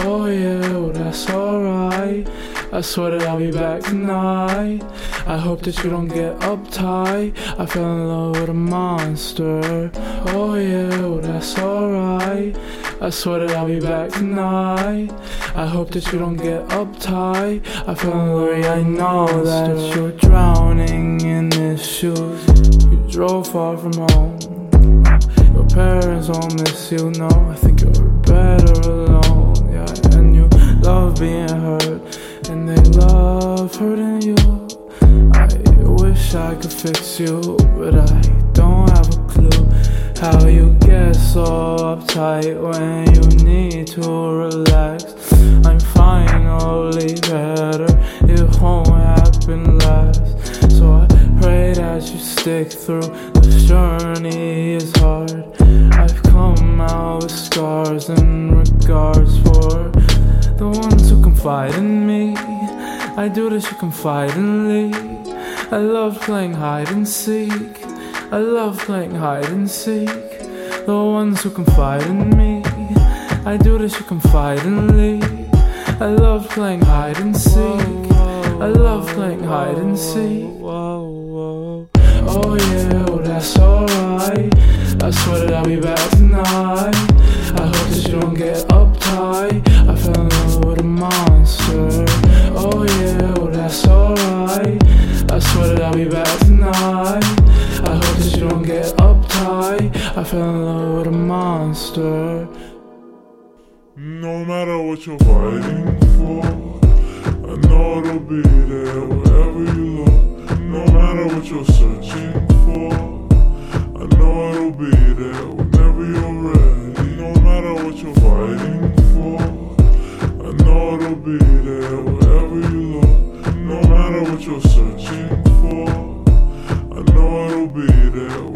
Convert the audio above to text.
Oh yeah, well that's alright. I swear that I'll be back tonight. I hope that you don't get uptight. I fell in love with a monster. Oh yeah, well that's alright. I swear that I'll be back tonight. I hope that you don't get uptight. I fell in love. I know that you're drowning in issues. You drove far from home. Your parents won't miss you. No, I think you're better alone. Being hurt, and they love hurting you. I wish I could fix you, but I don't have a clue. How you get so uptight when you need to relax. I'm finally better, it won't happen last. So I pray that you stick through. This journey is hard. I've come out with scars and regards for the ones who confide in me. I do this, you confidently. I love playing hide and seek. I love playing hide and seek. The ones who confide in me. I do this, you confidently. I love playing hide and seek. I love playing hide and seek. Oh yeah, well that's alright. I swear that I'll be back tonight. Tonight. I hope that you don't get uptight. I fell in love with a monster. No matter what you're fighting for, I know it'll be there wherever you look. No matter what you're searching for, I know it'll be there whenever you're ready. No matter what you're fighting for, I know it'll be there wherever you look. No matter what you're searching now.